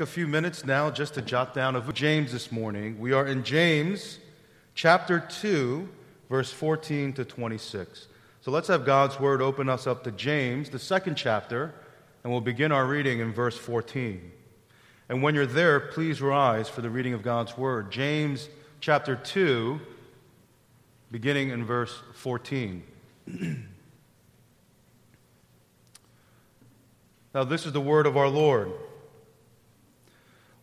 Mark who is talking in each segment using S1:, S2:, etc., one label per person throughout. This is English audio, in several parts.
S1: take a few minutes now just to jot down of James this morning. We are in James chapter 2, verse 14 to 26. So let's have God's word open us up to James, the second chapter, and we'll begin our reading in verse 14. And when you're there, please rise for the reading of God's word. James chapter 2, beginning in verse 14. now, this is the word of our Lord.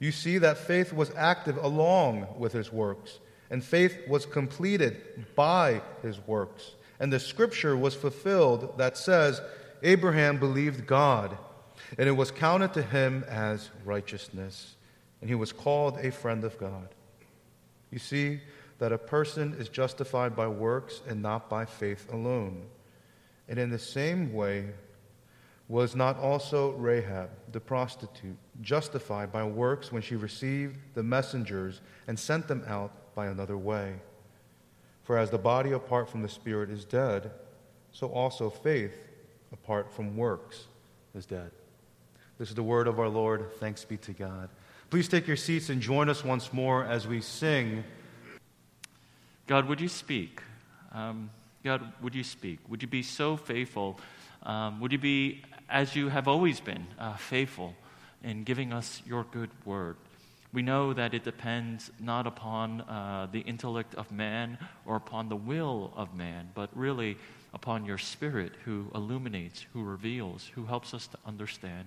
S1: You see that faith was active along with his works, and faith was completed by his works. And the scripture was fulfilled that says, Abraham believed God, and it was counted to him as righteousness, and he was called a friend of God. You see that a person is justified by works and not by faith alone. And in the same way, was not also Rahab, the prostitute, justified by works when she received the messengers and sent them out by another way? For as the body apart from the spirit is dead, so also faith apart from works is dead. This is the word of our Lord. Thanks be to God. Please take your seats and join us once more as we sing.
S2: God, would you speak? Um, God, would you speak? Would you be so faithful? Um, would you be as you have always been, uh, faithful in giving us your good word. We know that it depends not upon uh, the intellect of man or upon the will of man, but really upon your spirit who illuminates, who reveals, who helps us to understand.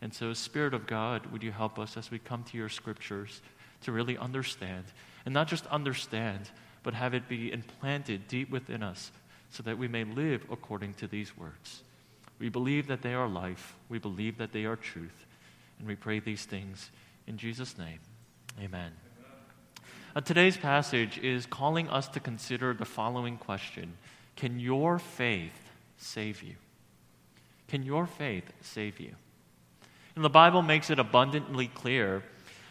S2: And so, Spirit of God, would you help us as we come to your scriptures to really understand? And not just understand, but have it be implanted deep within us so that we may live according to these words. We believe that they are life. We believe that they are truth. And we pray these things in Jesus' name. Amen. Uh, today's passage is calling us to consider the following question Can your faith save you? Can your faith save you? And the Bible makes it abundantly clear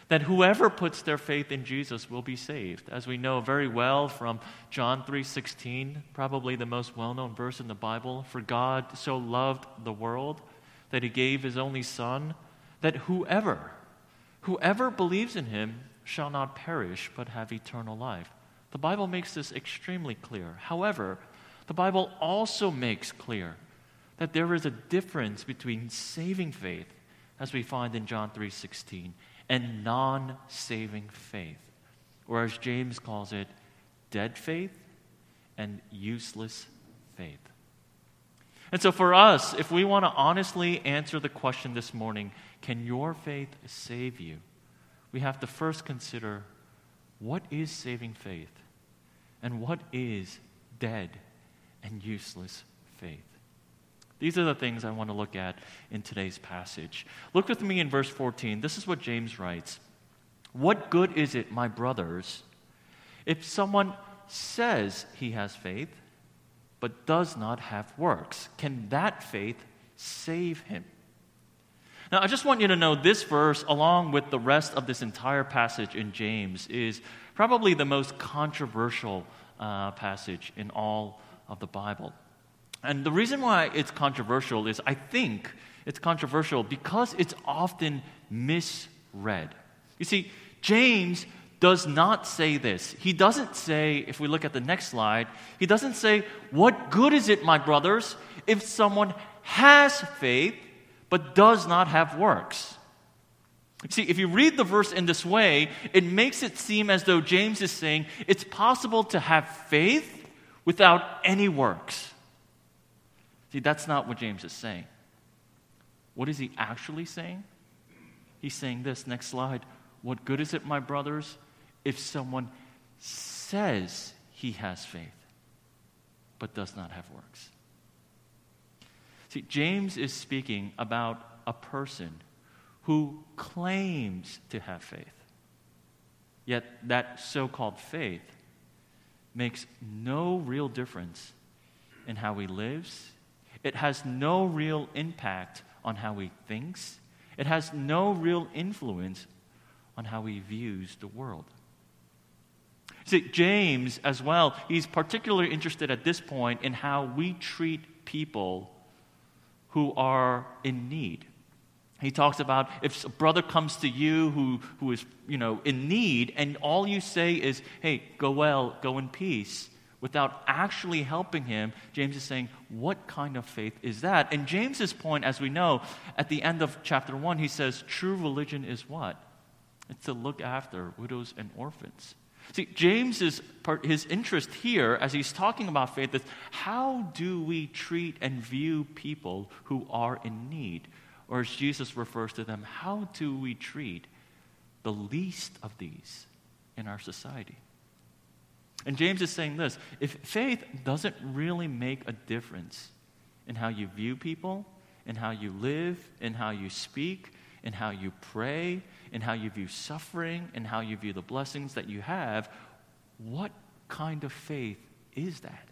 S2: that whoever puts their faith in Jesus will be saved. As we know very well from John 3:16, probably the most well-known verse in the Bible, for God so loved the world that he gave his only son that whoever whoever believes in him shall not perish but have eternal life. The Bible makes this extremely clear. However, the Bible also makes clear that there is a difference between saving faith as we find in John 3:16 and non saving faith, or as James calls it, dead faith and useless faith. And so, for us, if we want to honestly answer the question this morning, can your faith save you? We have to first consider what is saving faith and what is dead and useless faith. These are the things I want to look at in today's passage. Look with me in verse 14. This is what James writes What good is it, my brothers, if someone says he has faith, but does not have works? Can that faith save him? Now, I just want you to know this verse, along with the rest of this entire passage in James, is probably the most controversial uh, passage in all of the Bible. And the reason why it's controversial is I think it's controversial because it's often misread. You see, James does not say this. He doesn't say, if we look at the next slide, he doesn't say, What good is it, my brothers, if someone has faith but does not have works. See, if you read the verse in this way, it makes it seem as though James is saying it's possible to have faith without any works. See, that's not what James is saying. What is he actually saying? He's saying this, next slide. What good is it, my brothers, if someone says he has faith, but does not have works? See, James is speaking about a person who claims to have faith. Yet that so called faith makes no real difference in how he lives. It has no real impact on how he thinks. It has no real influence on how he views the world. See, James, as well, he's particularly interested at this point in how we treat people who are in need. He talks about if a brother comes to you who, who is you know, in need, and all you say is, hey, go well, go in peace, without actually helping him, James is saying, what kind of faith is that? And James's point, as we know, at the end of chapter 1, he says, true religion is what? It's to look after widows and orphans. See, James's part, his interest here, as he's talking about faith, is how do we treat and view people who are in need? Or as Jesus refers to them, how do we treat the least of these in our society? And James is saying this if faith doesn't really make a difference in how you view people, in how you live, in how you speak, in how you pray, in how you view suffering, in how you view the blessings that you have, what kind of faith is that?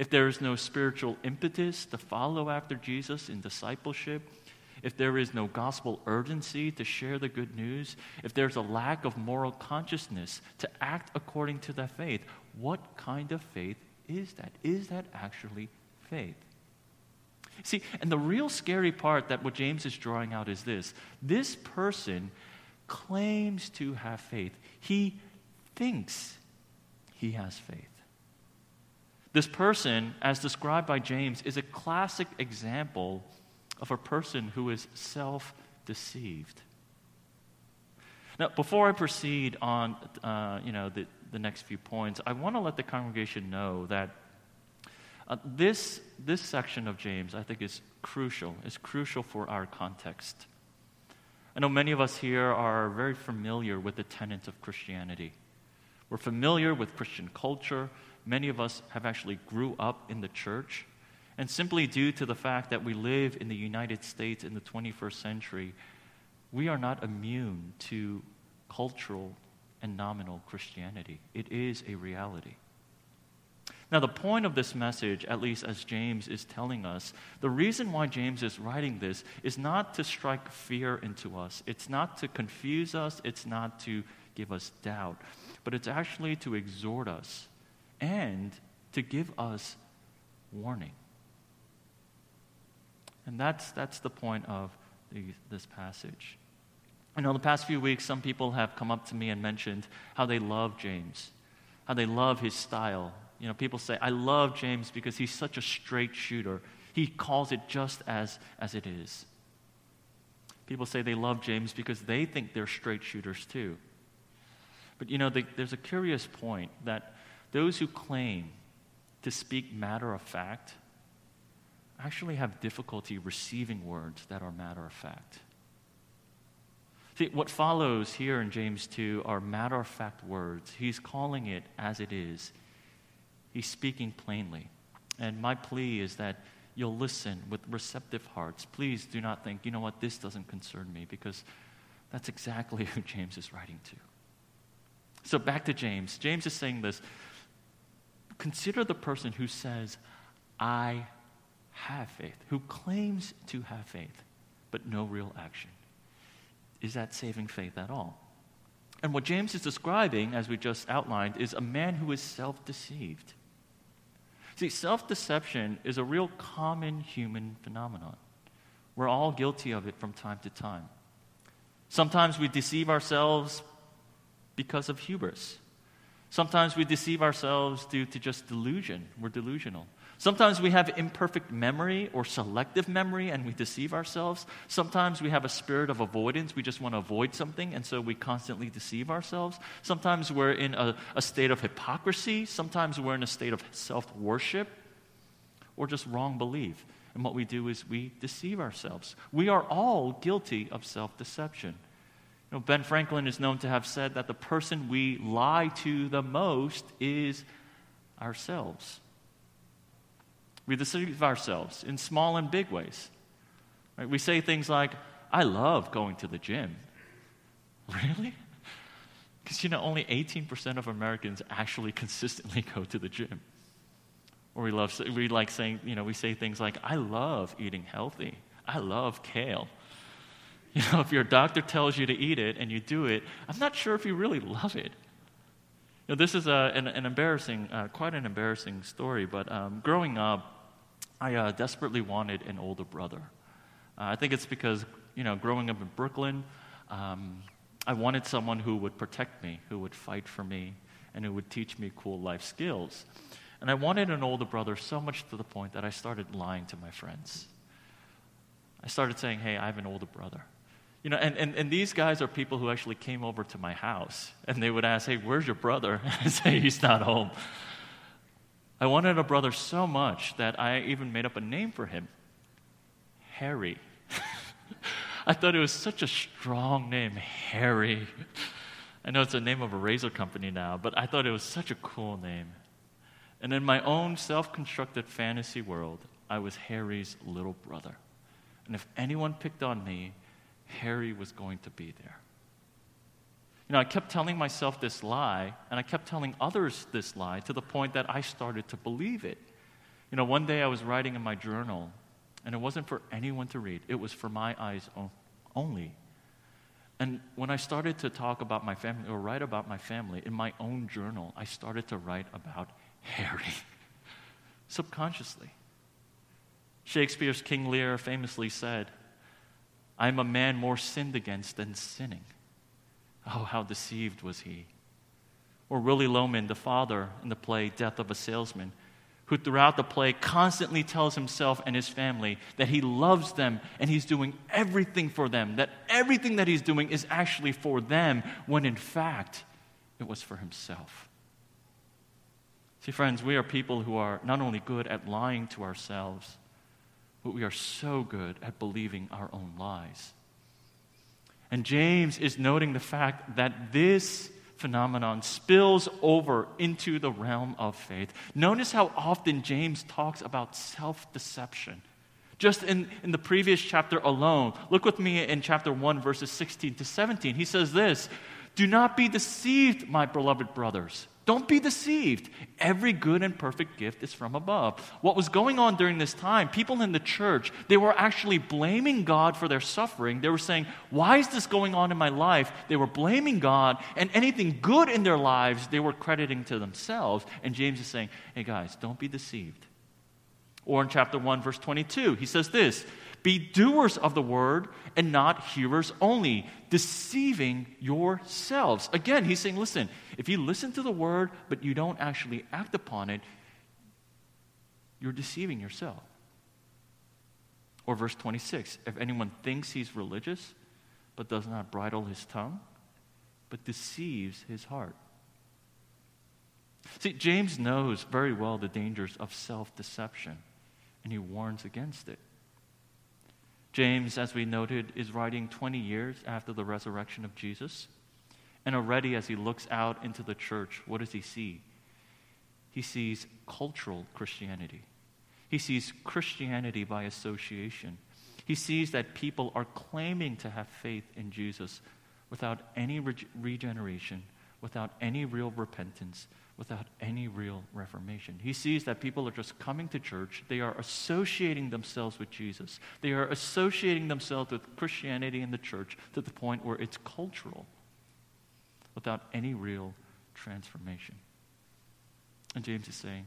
S2: if there is no spiritual impetus to follow after Jesus in discipleship, if there is no gospel urgency to share the good news, if there's a lack of moral consciousness to act according to that faith, what kind of faith is that? Is that actually faith? See, and the real scary part that what James is drawing out is this this person claims to have faith, he thinks he has faith. This person, as described by James, is a classic example of a person who is self deceived. Now, before I proceed on uh, you know, the, the next few points, I want to let the congregation know that uh, this, this section of James, I think, is crucial. It's crucial for our context. I know many of us here are very familiar with the tenets of Christianity. We're familiar with Christian culture, many of us have actually grew up in the church. And simply due to the fact that we live in the United States in the 21st century, we are not immune to cultural and nominal Christianity. It is a reality. Now, the point of this message, at least as James is telling us, the reason why James is writing this is not to strike fear into us. It's not to confuse us. It's not to give us doubt. But it's actually to exhort us and to give us warning. And that's, that's the point of the, this passage. I know the past few weeks, some people have come up to me and mentioned how they love James, how they love his style. You know, people say, I love James because he's such a straight shooter. He calls it just as, as it is. People say they love James because they think they're straight shooters too. But you know, the, there's a curious point that those who claim to speak matter of fact actually have difficulty receiving words that are matter of fact. See, what follows here in James 2 are matter of fact words. He's calling it as it is, he's speaking plainly. And my plea is that you'll listen with receptive hearts. Please do not think, you know what, this doesn't concern me, because that's exactly who James is writing to. So back to James. James is saying this Consider the person who says, I have faith, who claims to have faith, but no real action. Is that saving faith at all? And what James is describing, as we just outlined, is a man who is self deceived. See, self deception is a real common human phenomenon. We're all guilty of it from time to time. Sometimes we deceive ourselves because of hubris. Sometimes we deceive ourselves due to just delusion. We're delusional. Sometimes we have imperfect memory or selective memory and we deceive ourselves. Sometimes we have a spirit of avoidance. We just want to avoid something and so we constantly deceive ourselves. Sometimes we're in a, a state of hypocrisy. Sometimes we're in a state of self worship or just wrong belief. And what we do is we deceive ourselves. We are all guilty of self deception. You know, ben Franklin is known to have said that the person we lie to the most is ourselves. We deceive ourselves in small and big ways. Right? We say things like, I love going to the gym. Really? Because, you know, only 18% of Americans actually consistently go to the gym. Or we, love, we like saying, you know, we say things like, I love eating healthy. I love kale. You know, if your doctor tells you to eat it and you do it, I'm not sure if you really love it. You know, this is a, an, an embarrassing, uh, quite an embarrassing story, but um, growing up, I uh, desperately wanted an older brother. Uh, I think it's because, you know, growing up in Brooklyn, um, I wanted someone who would protect me, who would fight for me, and who would teach me cool life skills. And I wanted an older brother so much to the point that I started lying to my friends. I started saying, hey, I have an older brother. You know, and, and, and these guys are people who actually came over to my house, and they would ask, hey, where's your brother? And I'd say, he's not home. I wanted a brother so much that I even made up a name for him Harry. I thought it was such a strong name, Harry. I know it's the name of a razor company now, but I thought it was such a cool name. And in my own self constructed fantasy world, I was Harry's little brother. And if anyone picked on me, Harry was going to be there. You know, I kept telling myself this lie, and I kept telling others this lie to the point that I started to believe it. You know, one day I was writing in my journal, and it wasn't for anyone to read, it was for my eyes only. And when I started to talk about my family or write about my family in my own journal, I started to write about Harry subconsciously. Shakespeare's King Lear famously said, I'm a man more sinned against than sinning. Oh, how deceived was he. Or Willy Loman, the father in the play Death of a Salesman, who throughout the play constantly tells himself and his family that he loves them and he's doing everything for them, that everything that he's doing is actually for them, when in fact it was for himself. See, friends, we are people who are not only good at lying to ourselves, but we are so good at believing our own lies. And James is noting the fact that this phenomenon spills over into the realm of faith. Notice how often James talks about self deception. Just in, in the previous chapter alone, look with me in chapter 1, verses 16 to 17. He says this Do not be deceived, my beloved brothers. Don't be deceived. Every good and perfect gift is from above. What was going on during this time, people in the church, they were actually blaming God for their suffering. They were saying, Why is this going on in my life? They were blaming God, and anything good in their lives, they were crediting to themselves. And James is saying, Hey guys, don't be deceived. Or in chapter 1, verse 22, he says this be doers of the word and not hearers only, deceiving yourselves. Again, he's saying, listen, if you listen to the word but you don't actually act upon it, you're deceiving yourself. Or verse 26 if anyone thinks he's religious but does not bridle his tongue, but deceives his heart. See, James knows very well the dangers of self deception, and he warns against it. James, as we noted, is writing 20 years after the resurrection of Jesus. And already, as he looks out into the church, what does he see? He sees cultural Christianity. He sees Christianity by association. He sees that people are claiming to have faith in Jesus without any regeneration, without any real repentance, without any real reformation. He sees that people are just coming to church, they are associating themselves with Jesus, they are associating themselves with Christianity and the church to the point where it's cultural without any real transformation. And James is saying,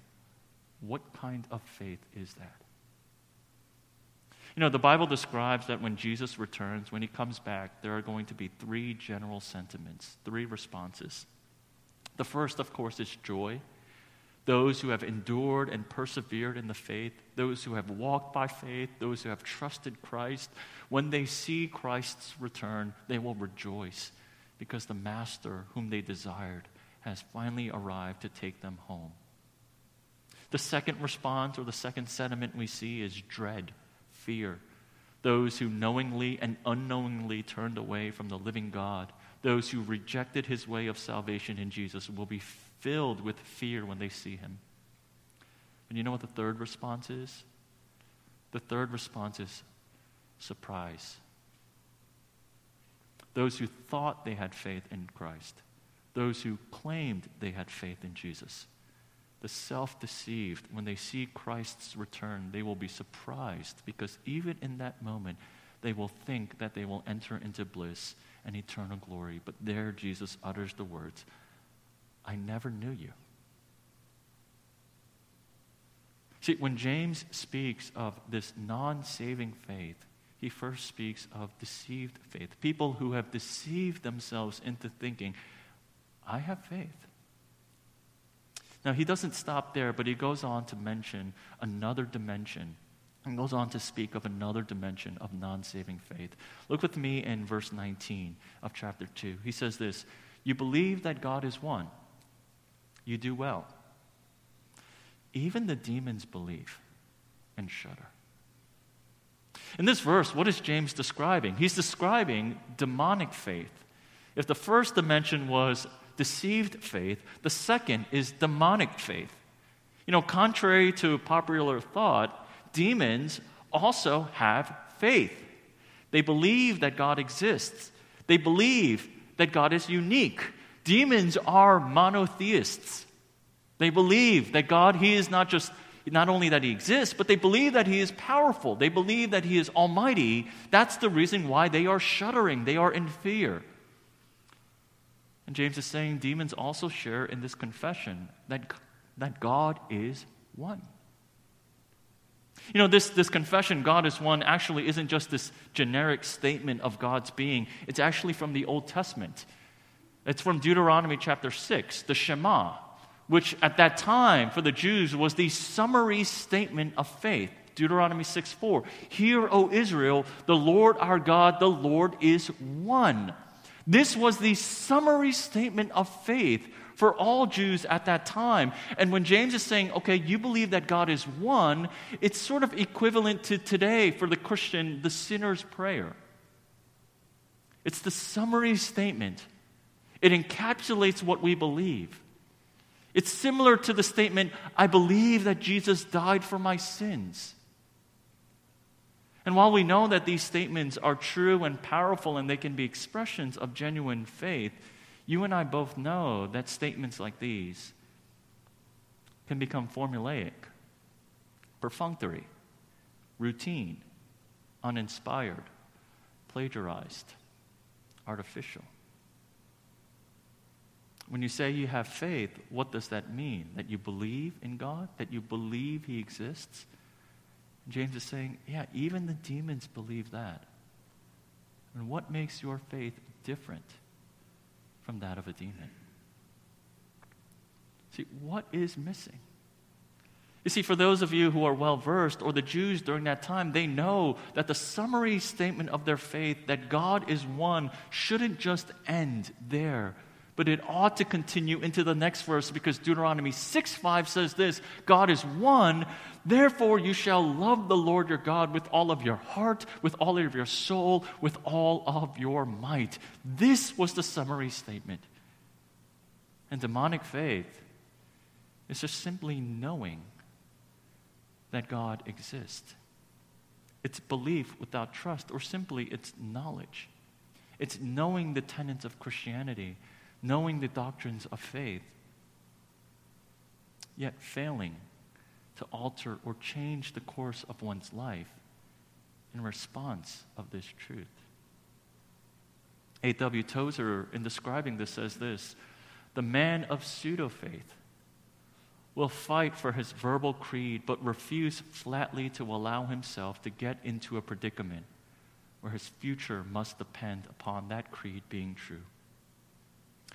S2: what kind of faith is that? You know, the Bible describes that when Jesus returns, when he comes back, there are going to be three general sentiments, three responses. The first, of course, is joy. those who have endured and persevered in the faith, those who have walked by faith, those who have trusted Christ, when they see Christ's return, they will rejoice because the Master whom they desired has finally arrived to take them home. The second response or the second sentiment we see is dread, fear. Those who knowingly and unknowingly turned away from the living God, those who rejected his way of salvation in Jesus, will be filled with fear when they see him. And you know what the third response is? The third response is surprise. Those who thought they had faith in Christ, those who claimed they had faith in Jesus, the self deceived, when they see Christ's return, they will be surprised because even in that moment, they will think that they will enter into bliss and eternal glory. But there, Jesus utters the words, I never knew you. See, when James speaks of this non saving faith, he first speaks of deceived faith. People who have deceived themselves into thinking, I have faith. Now, he doesn't stop there, but he goes on to mention another dimension and goes on to speak of another dimension of non saving faith. Look with me in verse 19 of chapter 2. He says this You believe that God is one you do well. Even the demons believe and shudder. In this verse, what is James describing? He's describing demonic faith. If the first dimension was deceived faith, the second is demonic faith. You know, contrary to popular thought, demons also have faith. They believe that God exists, they believe that God is unique. Demons are monotheists. They believe that God, He is not just, not only that He exists, but they believe that He is powerful. They believe that He is almighty. That's the reason why they are shuddering, they are in fear. And James is saying demons also share in this confession that, that God is one. You know, this, this confession, God is one, actually isn't just this generic statement of God's being. It's actually from the Old Testament. It's from Deuteronomy chapter 6, the Shema, which at that time for the Jews was the summary statement of faith. Deuteronomy 6 4. Hear, O Israel, the Lord our God, the Lord is one. This was the summary statement of faith for all Jews at that time. And when James is saying, okay, you believe that God is one, it's sort of equivalent to today for the Christian, the sinner's prayer. It's the summary statement it encapsulates what we believe. It's similar to the statement, I believe that Jesus died for my sins. And while we know that these statements are true and powerful and they can be expressions of genuine faith, you and I both know that statements like these can become formulaic, perfunctory, routine, uninspired, plagiarized, artificial. When you say you have faith, what does that mean? That you believe in God? That you believe He exists? James is saying, yeah, even the demons believe that. And what makes your faith different from that of a demon? See, what is missing? You see, for those of you who are well versed, or the Jews during that time, they know that the summary statement of their faith, that God is one, shouldn't just end there but it ought to continue into the next verse because Deuteronomy 6 5 says this God is one, therefore you shall love the Lord your God with all of your heart, with all of your soul, with all of your might. This was the summary statement. And demonic faith is just simply knowing that God exists. It's belief without trust, or simply it's knowledge. It's knowing the tenets of Christianity knowing the doctrines of faith, yet failing to alter or change the course of one's life in response of this truth. A.W. Tozer, in describing this, says this The man of pseudo faith will fight for his verbal creed, but refuse flatly to allow himself to get into a predicament where his future must depend upon that creed being true.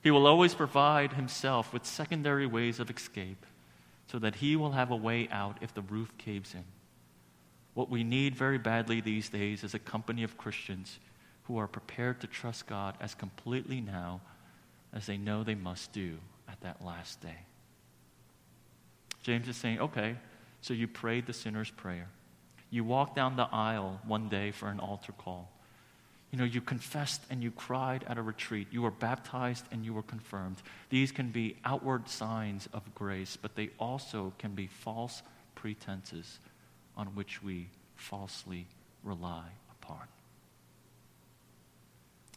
S2: He will always provide himself with secondary ways of escape so that he will have a way out if the roof caves in. What we need very badly these days is a company of Christians who are prepared to trust God as completely now as they know they must do at that last day. James is saying, okay, so you prayed the sinner's prayer. You walked down the aisle one day for an altar call. You know, you confessed and you cried at a retreat. You were baptized and you were confirmed. These can be outward signs of grace, but they also can be false pretenses on which we falsely rely upon.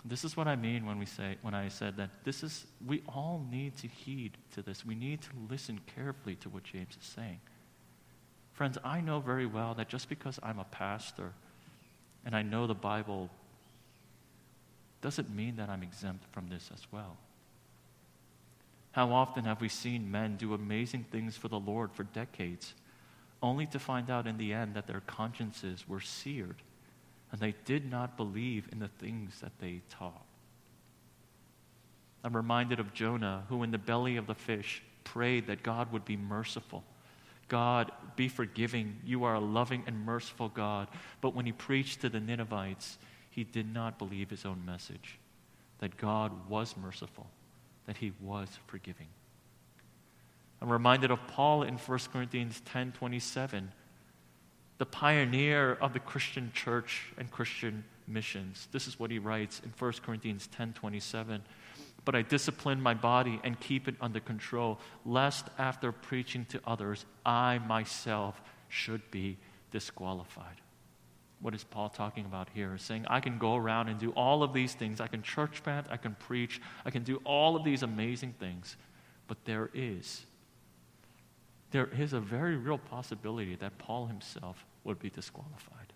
S2: This is what I mean when we say when I said that this is we all need to heed to this. We need to listen carefully to what James is saying. Friends, I know very well that just because I'm a pastor and I know the Bible doesn't mean that I'm exempt from this as well. How often have we seen men do amazing things for the Lord for decades, only to find out in the end that their consciences were seared and they did not believe in the things that they taught? I'm reminded of Jonah, who in the belly of the fish prayed that God would be merciful. God, be forgiving. You are a loving and merciful God. But when he preached to the Ninevites, he did not believe his own message that God was merciful, that he was forgiving. I'm reminded of Paul in 1 Corinthians 10 27, the pioneer of the Christian church and Christian missions. This is what he writes in 1 Corinthians 10 27. But I discipline my body and keep it under control, lest after preaching to others, I myself should be disqualified. What is Paul talking about here? Saying, I can go around and do all of these things. I can church plant, I can preach, I can do all of these amazing things. But there is, there is a very real possibility that Paul himself would be disqualified.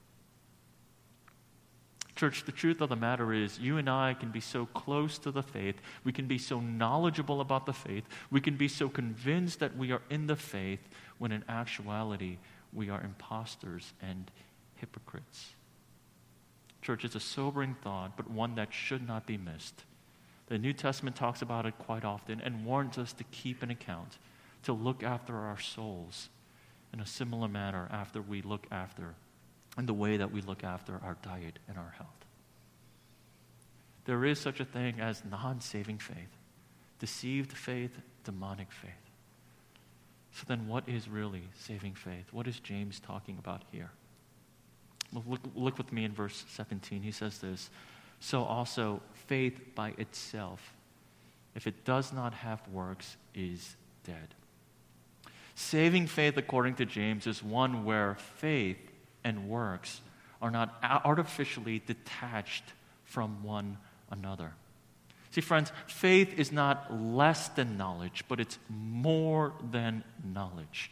S2: Church, the truth of the matter is, you and I can be so close to the faith, we can be so knowledgeable about the faith, we can be so convinced that we are in the faith, when in actuality, we are imposters and hypocrites. Church, it's a sobering thought, but one that should not be missed. The New Testament talks about it quite often and warns us to keep an account, to look after our souls in a similar manner after we look after, in the way that we look after our diet and our health. There is such a thing as non saving faith, deceived faith, demonic faith. So then, what is really saving faith? What is James talking about here? Look, look with me in verse 17. He says this So also, faith by itself, if it does not have works, is dead. Saving faith, according to James, is one where faith and works are not artificially detached from one another. See, friends, faith is not less than knowledge, but it's more than knowledge.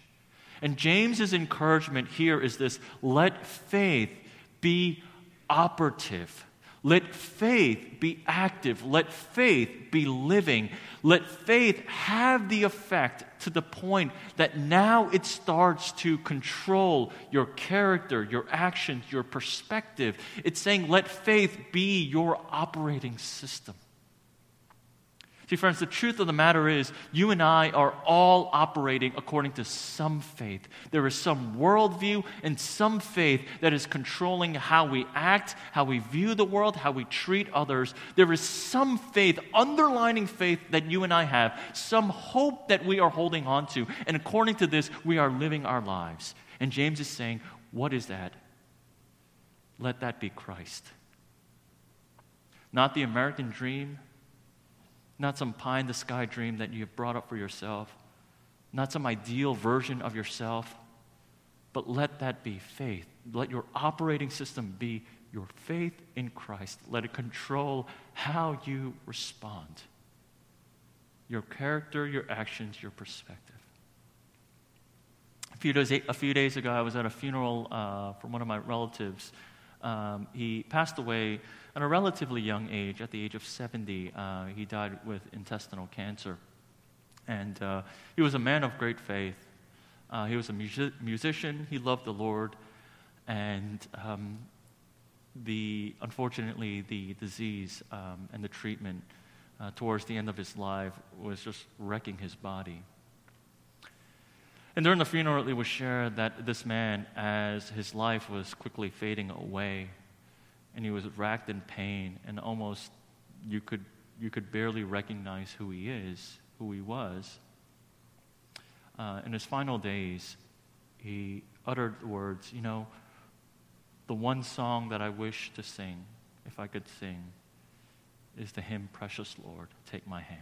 S2: And James's encouragement here is this let faith be operative. Let faith be active. Let faith be living. Let faith have the effect to the point that now it starts to control your character, your actions, your perspective. It's saying, let faith be your operating system. See, friends, the truth of the matter is, you and I are all operating according to some faith. There is some worldview and some faith that is controlling how we act, how we view the world, how we treat others. There is some faith, underlining faith that you and I have, some hope that we are holding on to. And according to this, we are living our lives. And James is saying, What is that? Let that be Christ. Not the American dream not some pie in the sky dream that you've brought up for yourself, not some ideal version of yourself, but let that be faith. Let your operating system be your faith in Christ. Let it control how you respond your character, your actions, your perspective. A few days, a few days ago, I was at a funeral uh, for one of my relatives. Um, he passed away at a relatively young age, at the age of 70, uh, he died with intestinal cancer. And uh, he was a man of great faith. Uh, he was a music- musician, he loved the Lord, and um, the, unfortunately, the disease um, and the treatment uh, towards the end of his life was just wrecking his body. And during the funeral, it was shared that this man, as his life was quickly fading away, and he was racked in pain, and almost you could, you could barely recognize who he is, who he was. Uh, in his final days, he uttered the words, You know, the one song that I wish to sing, if I could sing, is the hymn, Precious Lord, Take My Hand.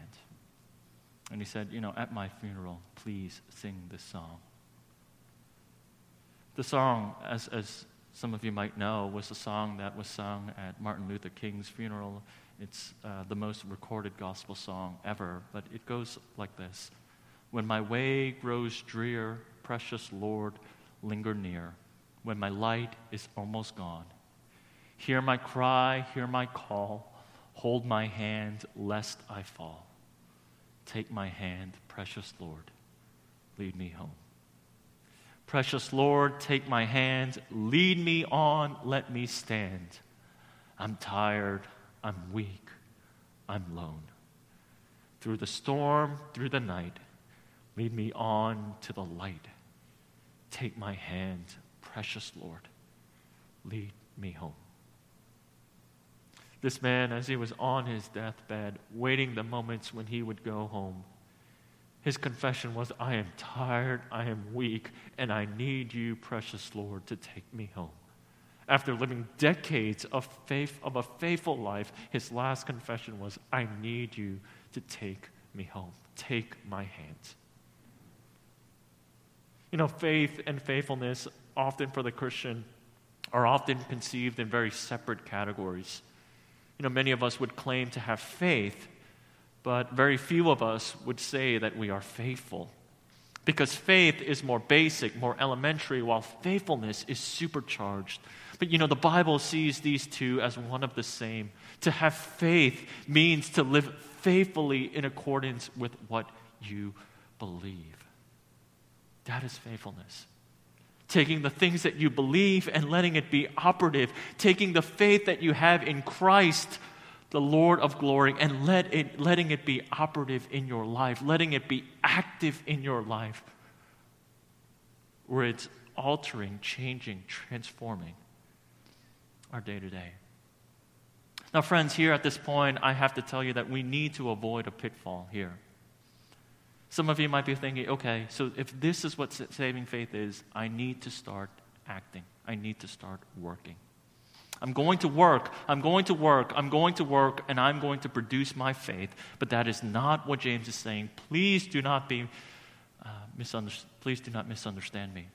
S2: And he said, You know, at my funeral, please sing this song. The song, as, as some of you might know, was a song that was sung at Martin Luther King's funeral. It's uh, the most recorded gospel song ever, but it goes like this When my way grows drear, precious Lord, linger near. When my light is almost gone, hear my cry, hear my call, hold my hand lest I fall. Take my hand, precious Lord, lead me home. Precious Lord, take my hand, lead me on, let me stand. I'm tired, I'm weak, I'm lone. Through the storm, through the night, lead me on to the light. Take my hand, precious Lord, lead me home. This man, as he was on his deathbed, waiting the moments when he would go home, his confession was, I am tired, I am weak, and I need you, precious Lord, to take me home. After living decades of faith of a faithful life, his last confession was, I need you to take me home. Take my hand. You know, faith and faithfulness, often for the Christian, are often conceived in very separate categories. You know, many of us would claim to have faith, but very few of us would say that we are faithful. Because faith is more basic, more elementary, while faithfulness is supercharged. But you know, the Bible sees these two as one of the same. To have faith means to live faithfully in accordance with what you believe. That is faithfulness taking the things that you believe and letting it be operative, taking the faith that you have in Christ, the Lord of glory, and let it, letting it be operative in your life, letting it be active in your life, where it's altering, changing, transforming our day to day. Now, friends, here at this point, I have to tell you that we need to avoid a pitfall here. Some of you might be thinking, okay, so if this is what saving faith is, I need to start acting. I need to start working. I'm going to work, I'm going to work, I'm going to work, and I'm going to produce my faith. But that is not what James is saying. Please do not be uh, misunderstood. Please do not misunderstand me.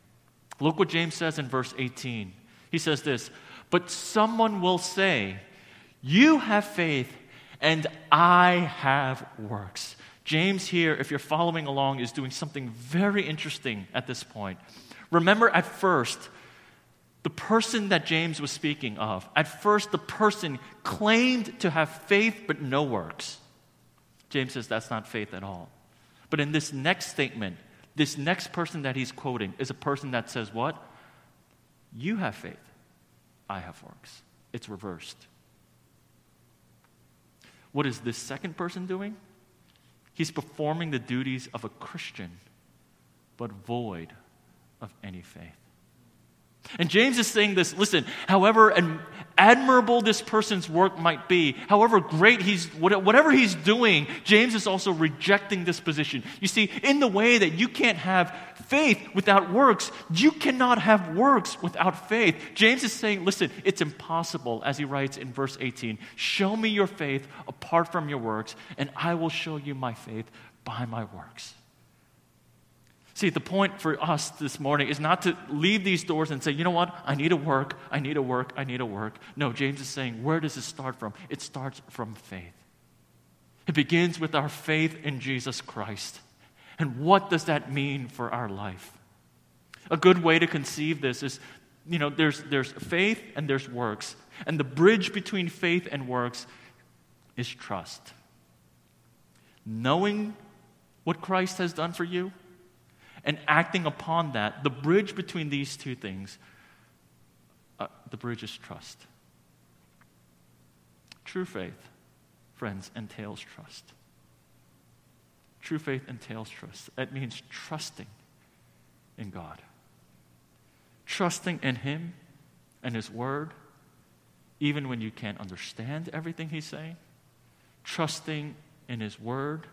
S2: Look what James says in verse 18. He says this, but someone will say, You have faith, and I have works. James, here, if you're following along, is doing something very interesting at this point. Remember, at first, the person that James was speaking of, at first, the person claimed to have faith but no works. James says that's not faith at all. But in this next statement, this next person that he's quoting is a person that says, What? You have faith, I have works. It's reversed. What is this second person doing? He's performing the duties of a Christian, but void of any faith. And James is saying this listen, however admirable this person's work might be, however great he's, whatever he's doing, James is also rejecting this position. You see, in the way that you can't have faith without works, you cannot have works without faith. James is saying, listen, it's impossible, as he writes in verse 18 Show me your faith apart from your works, and I will show you my faith by my works. See, the point for us this morning is not to leave these doors and say, you know what, I need to work, I need to work, I need to work. No, James is saying, where does it start from? It starts from faith. It begins with our faith in Jesus Christ. And what does that mean for our life? A good way to conceive this is, you know, there's, there's faith and there's works. And the bridge between faith and works is trust. Knowing what Christ has done for you and acting upon that, the bridge between these two things, uh, the bridge is trust. True faith, friends, entails trust. True faith entails trust. That means trusting in God. Trusting in Him and His Word, even when you can't understand everything He's saying. Trusting in His Word,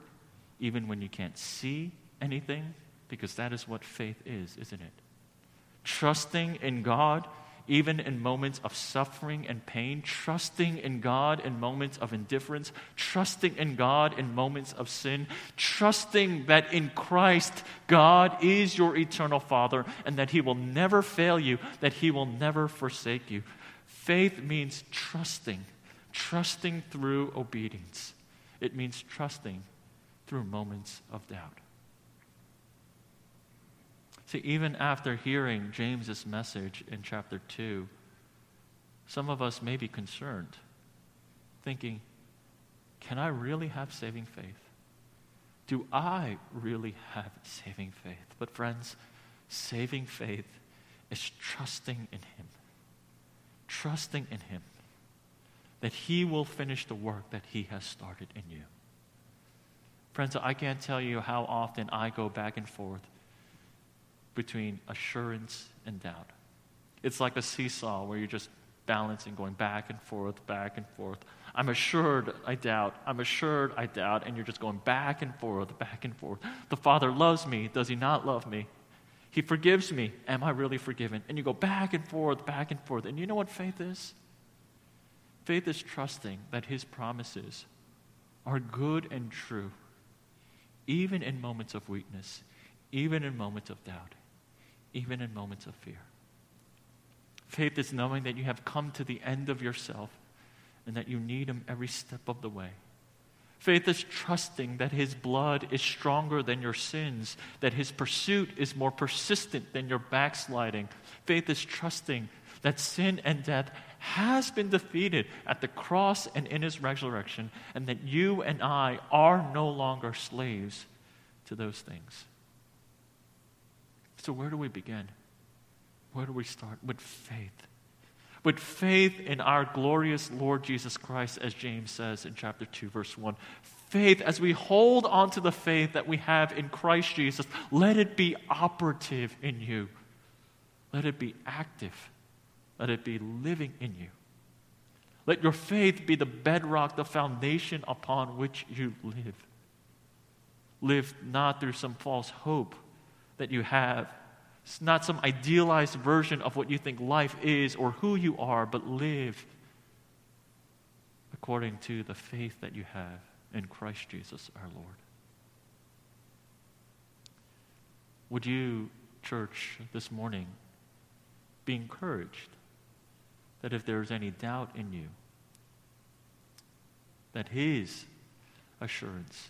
S2: even when you can't see anything, because that is what faith is, isn't it? Trusting in God even in moments of suffering and pain, trusting in God in moments of indifference, trusting in God in moments of sin, trusting that in Christ, God is your eternal Father and that He will never fail you, that He will never forsake you. Faith means trusting, trusting through obedience. It means trusting through moments of doubt. See, even after hearing James's message in chapter 2, some of us may be concerned, thinking, can I really have saving faith? Do I really have saving faith? But, friends, saving faith is trusting in Him. Trusting in Him that He will finish the work that He has started in you. Friends, I can't tell you how often I go back and forth between assurance and doubt. It's like a seesaw where you're just balancing, going back and forth, back and forth. I'm assured I doubt. I'm assured I doubt. And you're just going back and forth, back and forth. The Father loves me. Does He not love me? He forgives me. Am I really forgiven? And you go back and forth, back and forth. And you know what faith is? Faith is trusting that His promises are good and true, even in moments of weakness, even in moments of doubt even in moments of fear. Faith is knowing that you have come to the end of yourself and that you need Him every step of the way. Faith is trusting that His blood is stronger than your sins, that His pursuit is more persistent than your backsliding. Faith is trusting that sin and death has been defeated at the cross and in His resurrection, and that you and I are no longer slaves to those things. So, where do we begin? Where do we start? With faith. With faith in our glorious Lord Jesus Christ, as James says in chapter 2, verse 1. Faith, as we hold on to the faith that we have in Christ Jesus, let it be operative in you. Let it be active. Let it be living in you. Let your faith be the bedrock, the foundation upon which you live. Live not through some false hope that you have. It's not some idealized version of what you think life is or who you are, but live according to the faith that you have in Christ Jesus our Lord. Would you, church, this morning be encouraged that if there is any doubt in you, that His assurance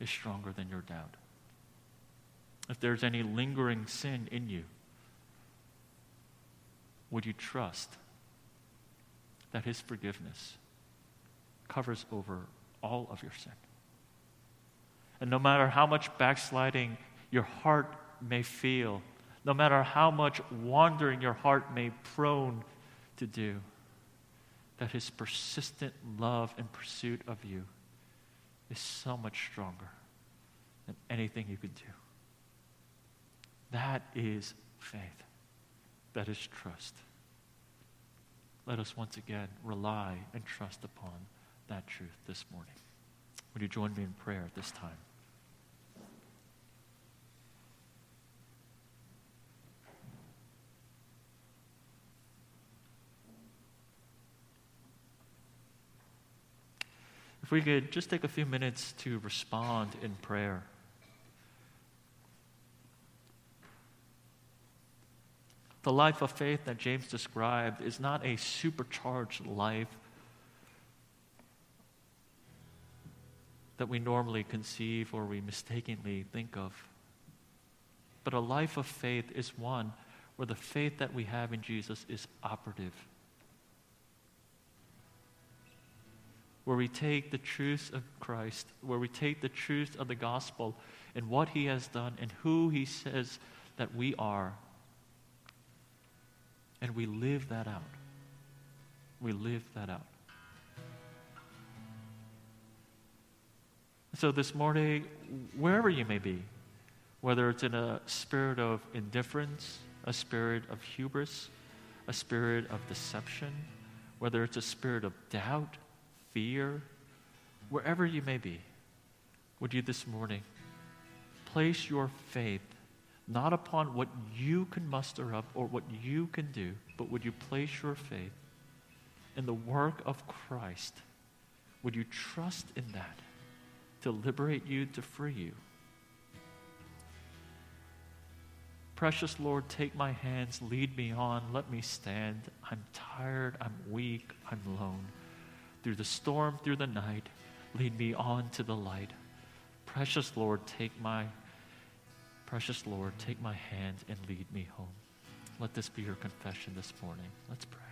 S2: is stronger than your doubt? If there's any lingering sin in you, would you trust that His forgiveness covers over all of your sin? And no matter how much backsliding your heart may feel, no matter how much wandering your heart may prone to do, that his persistent love and pursuit of you is so much stronger than anything you could do. That is faith. That is trust. Let us once again rely and trust upon that truth this morning. Would you join me in prayer at this time? If we could just take a few minutes to respond in prayer. The life of faith that James described is not a supercharged life that we normally conceive or we mistakenly think of. But a life of faith is one where the faith that we have in Jesus is operative. Where we take the truths of Christ, where we take the truths of the gospel and what he has done and who he says that we are and we live that out. We live that out. So this morning, wherever you may be, whether it's in a spirit of indifference, a spirit of hubris, a spirit of deception, whether it's a spirit of doubt, fear, wherever you may be, would you this morning place your faith not upon what you can muster up or what you can do, but would you place your faith in the work of Christ? Would you trust in that to liberate you, to free you? Precious Lord, take my hands, lead me on, let me stand. I'm tired, I'm weak, I'm alone. Through the storm, through the night, lead me on to the light. Precious Lord, take my precious Lord, take my hand and lead me home. Let this be your confession this morning. Let's pray.